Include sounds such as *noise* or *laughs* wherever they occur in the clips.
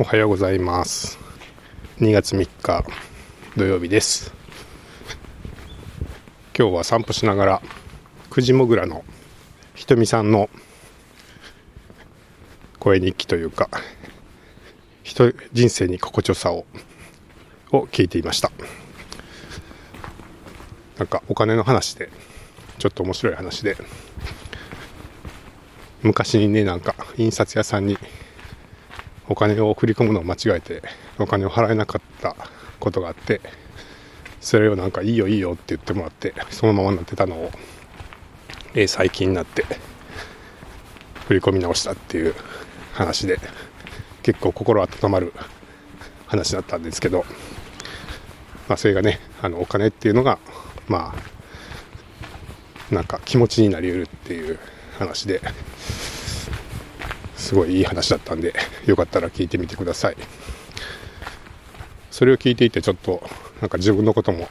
おはようございます。2月3日土曜日です。今日は散歩しながら久慈もぐらのひとみさんの声日記というか人人生に心地よさをを聞いていました。なんかお金の話でちょっと面白い話で昔にねなんか印刷屋さんにお金を振り込むのを間違えてお金を払えなかったことがあってそれをなんかいいよいいよって言ってもらってそのままになってたのを、え、最近になって振り込み直したっていう話で結構心温まる話だったんですけど、まあ、それがねあのお金っていうのがまあなんか気持ちになりうるっていう話ですごいいい話だったんでよかったら聞いてみてください。それを聞いていてちょっとなんか自分のことも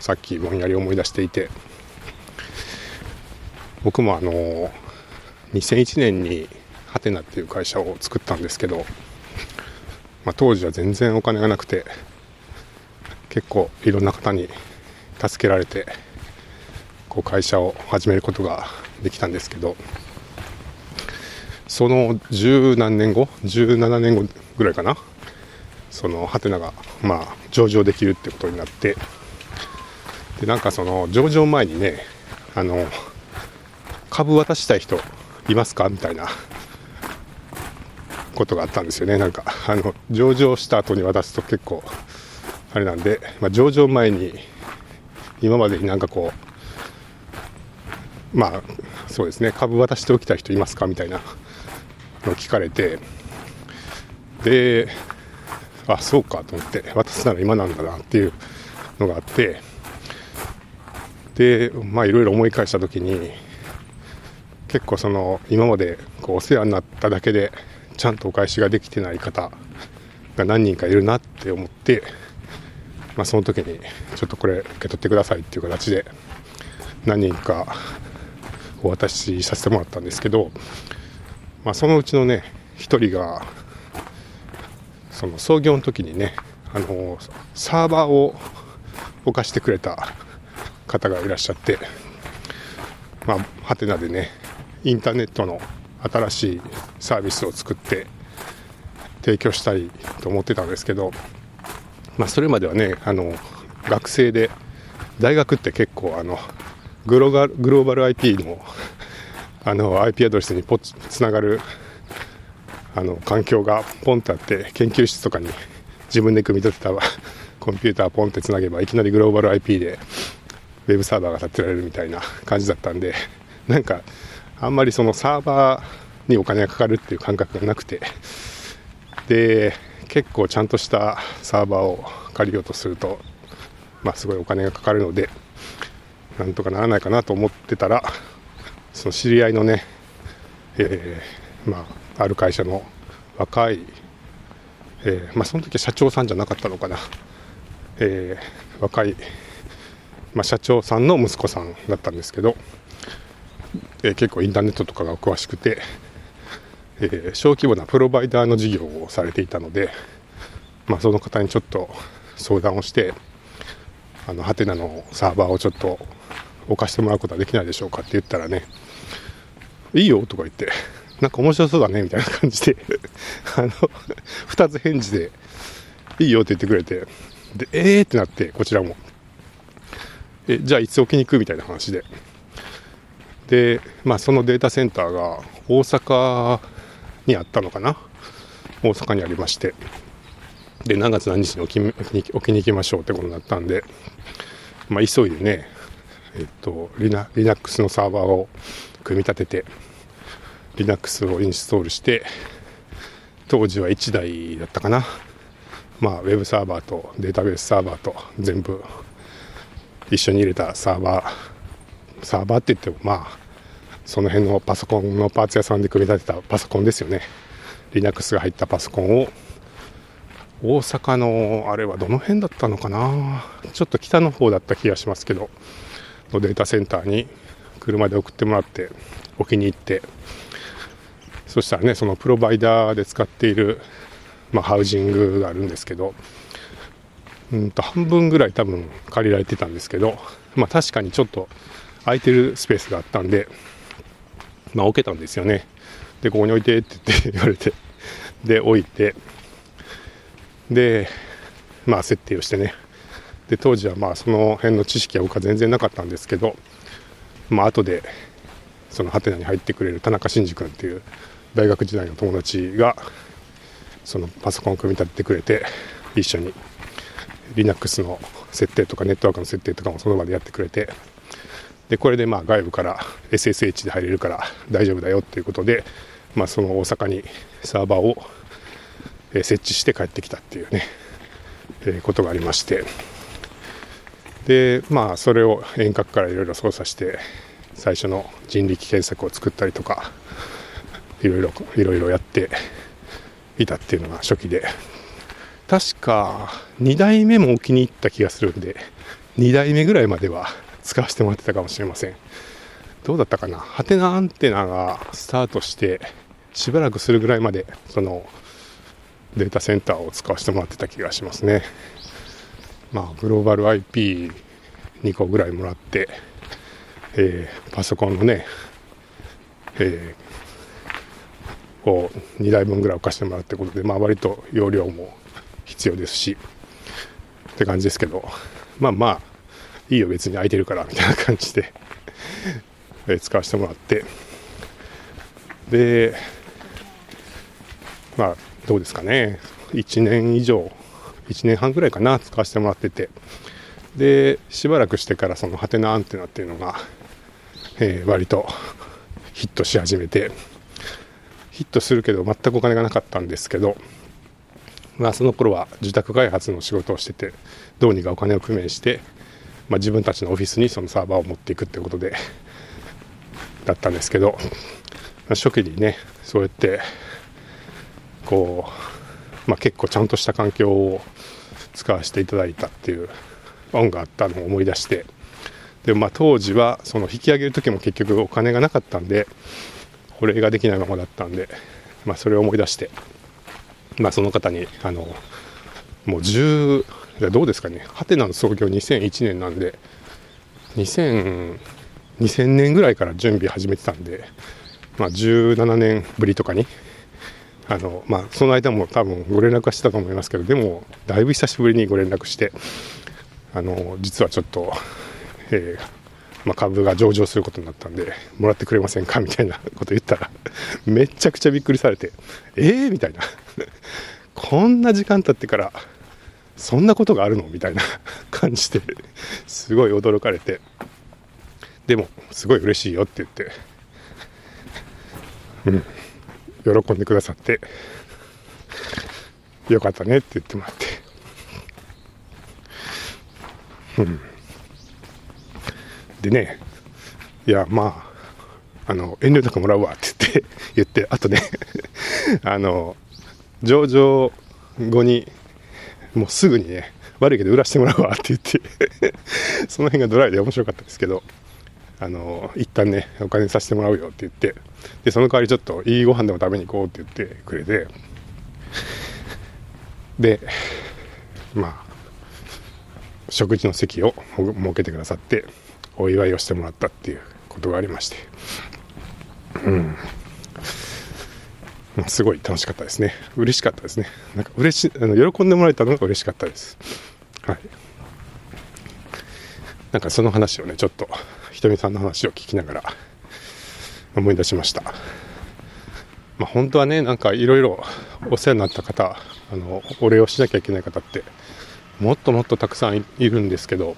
さっきぼんやり思い出していて僕もあの2001年にハテナっていう会社を作ったんですけど、まあ、当時は全然お金がなくて結構いろんな方に助けられてこう会社を始めることができたんですけどその十何年後17年後ぐらいかな。そのハテナがまあ上場できるってことになって。でなんかその上場前にねあの株渡したい人いますか？みたいな。ことがあったんですよね。なんかあの上場した後に渡すと結構あれなんで、まあ、上場前に今までになんかこうまあそうですね。株渡しておきたい人いますか？みたいな。の聞かれてであそうかと思って渡すなら今なんだなっていうのがあってでまあいろいろ思い返した時に結構その今までこうお世話になっただけでちゃんとお返しができてない方が何人かいるなって思って、まあ、その時にちょっとこれ受け取ってくださいっていう形で何人かお渡しさせてもらったんですけどまあ、そのうちのね1人がその創業の時にねあのサーバーを置かしてくれた方がいらっしゃってまあハテナでねインターネットの新しいサービスを作って提供したいと思ってたんですけど、まあ、それまではねあの学生で大学って結構あのグローバル IP のあの IP アドレスにポつながるあの環境がポンってあって研究室とかに自分で組み立てたコンピューターポンってつなげばいきなりグローバル IP でウェブサーバーが立てられるみたいな感じだったんでなんかあんまりそのサーバーにお金がかかるっていう感覚がなくてで結構ちゃんとしたサーバーを借りようとするとまあすごいお金がかかるのでなんとかならないかなと思ってたらその知り合いのね、えー、まあ、ある会社の若い、えー、まあ、その時は社長さんじゃなかったのかな、えー、若い、まあ、社長さんの息子さんだったんですけど、え結構インターネットとかが詳しくて、え小規模なプロバイダーの事業をされていたので、まあ、その方にちょっと相談をしてあのハテナのサーバーをちょっと置かしてもらうことはできないでしょうかって言ったらねいいよとか言って、なんか面白そうだねみたいな感じで *laughs* あの、2つ返事で、いいよって言ってくれて、で、えーってなって、こちらも。え、じゃあいつ置きに行く？みたいな話で。で、まあそのデータセンターが大阪にあったのかな？大阪にありまして。で、何月何日に置きに置きに行きましょうってことになったんで、まあ急いでね、えっと、Linux のサーバーを組み立てて Linux をインストールして当時は1台だったかな。まあウェブサーバーとデータベースサーバーと全部一緒に入れたサーバーサーバーって言ってもまあその辺のパソコンのパーツ屋さんで組み立てたパソコンですよね。Linux が入ったパソコンを大阪のあれはどの辺だったのかな。ちょっと北の方だった気がしますけどのデータセンターに車で送ってもらって置きに行ってそしたらねそのプロバイダーで使っているまあ、ハウジングがあるんですけどうんと半分ぐらい多分借りられてたんですけど、まあ、確かにちょっと空いてるスペースがあったんで、まあ、置けたんですよね。でここに置いてって言って *laughs* 言われてで置いてでまあ設定をしてね。で当時はまあその辺の知識は僕は全然なかったんですけどまあ後でそのハテナに入ってくれる田中真司君っていう大学時代の友達がそのパソコンを組み立ててくれて一緒に Linux の設定とかネットワークの設定とかもその場でやってくれてでこれでまあ外部から SSH で入れるから大丈夫だよっていうことで、まあ、その大阪にサーバーを設置して帰ってきたっていうね、え、ことがありまして。でまあそれを遠隔からいろいろ操作して最初の人力検索を作ったりとかいろいろいろいろやっていたっていうのが初期で。確か2代目もお気に入った気がするんで2代目ぐらいまでは使わせてもらってたかもしれません。どうだったかな？ハテナアンテナがスタートしてしばらくするぐらいまでそのデータセンターを使わせてもらってた気がしますね。まあグローバル IP2 個ぐらいもらって、えー、パソコンのね、えー、を2台分ぐらい置かせてもらうってことで、まあ、割と容量も必要ですしって感じですけどまあまあいいよ別に空いてるからみたいな感じでえ使わせてもらってでまあどうですかね。1年以上1年半ぐらいかな使わせてもらってて。でしばらくしてからそのハテナアンテナっていうのが、えー、割とヒットし始めて。ヒットするけど全くお金がなかったんですけどまあその頃は自宅開発の仕事をしててどうにかお金を工面してまあ、自分たちのオフィスにそのサーバーを持っていくってことでだったんですけど、初期にねそうやってこう、まあ、結構ちゃんとした環境を使わせていただいたっていう恩があったのを思い出して。でまあ当時はその引き上げる時も結局お金がなかったんで保冷ができないままだったんで、まあ、それを思い出して、まあ、その方にあのもう10どうですかねハテナの創業2001年なんで2000 2000年ぐらいから準備始めてたんで、まあ、17年ぶりとかにあの、まあ、その間も多分ご連絡はしてたと思いますけどでもだいぶ久しぶりにご連絡してあの実はちょっと、えー、まあ、株が上場することになったんでもらってくれませんかみたいなこと言ったらめちゃくちゃびっくりされてえーみたいな。こんな時間経ってからそんなことがあるのみたいな *laughs* 感じですごい驚かれてでもすごい嬉しいよって言って。うん。喜んでくださってよかったねって言ってもらって。うん。でねいやまああの遠慮なくもらうわって言って言ってあとね *laughs* あの上場後にもうすぐにね、悪いけど売らしてもらうわって言ってその辺がドライで面白かったですけど、あの、一旦ね、お金させてもらうよって言って、で、その代わりちょっといいご飯でも食べに行こうって言ってくれて、で、まあ、食事の席を設けてくださって、お祝いをしてもらったっていうことがありまして、うん。すごい楽しかったですね。嬉しかったですね。なんか嬉しあの喜んでもらえたのが嬉しかったです。はい。なんかその話をね、ちょっとひとみさんの話を聞きながら思い出しました。まあ、本当はね、なんかいろいろお世話になった方、あの、お礼をしなきゃいけない方って、もっともっとたくさんいるんですけど、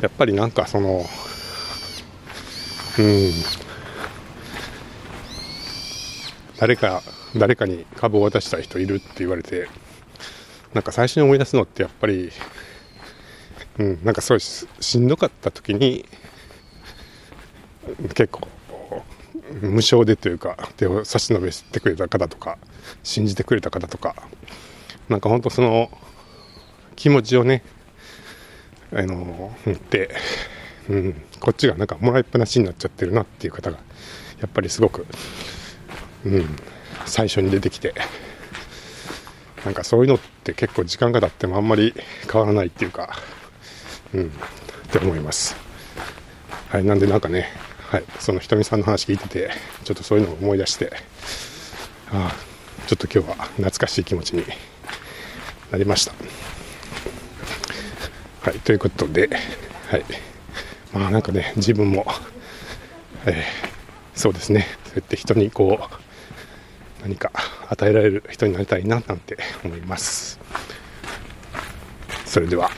やっぱりなんかその、うん、誰か誰かに株を渡したい人いるって言われてなんか最初に思い出すのってやっぱりうん。なんかすごいしんどかった時に結構無償でというか手を差し伸べてくれた方とか信じてくれた方とかなんか本当その気持ちをねあの持って、うん、こっちがなんかもらいっぱなしになっちゃってるなっていう方がやっぱりすごくうん、最初に出てきてなんかそういうのって結構時間が経ってもあんまり変わらないっていうか、うん、って思います。はい、なんでなんかね、はい、そのひとみさんの話聞いてて、ちょっとそういうのを思い出して、あ、ちょっと今日は懐かしい気持ちになりました。はい、ということで、はい、まあなんかね、自分も、えー、そうですね、そうやって人にこう、何か与えられる人になりたいななんて思います。それでは。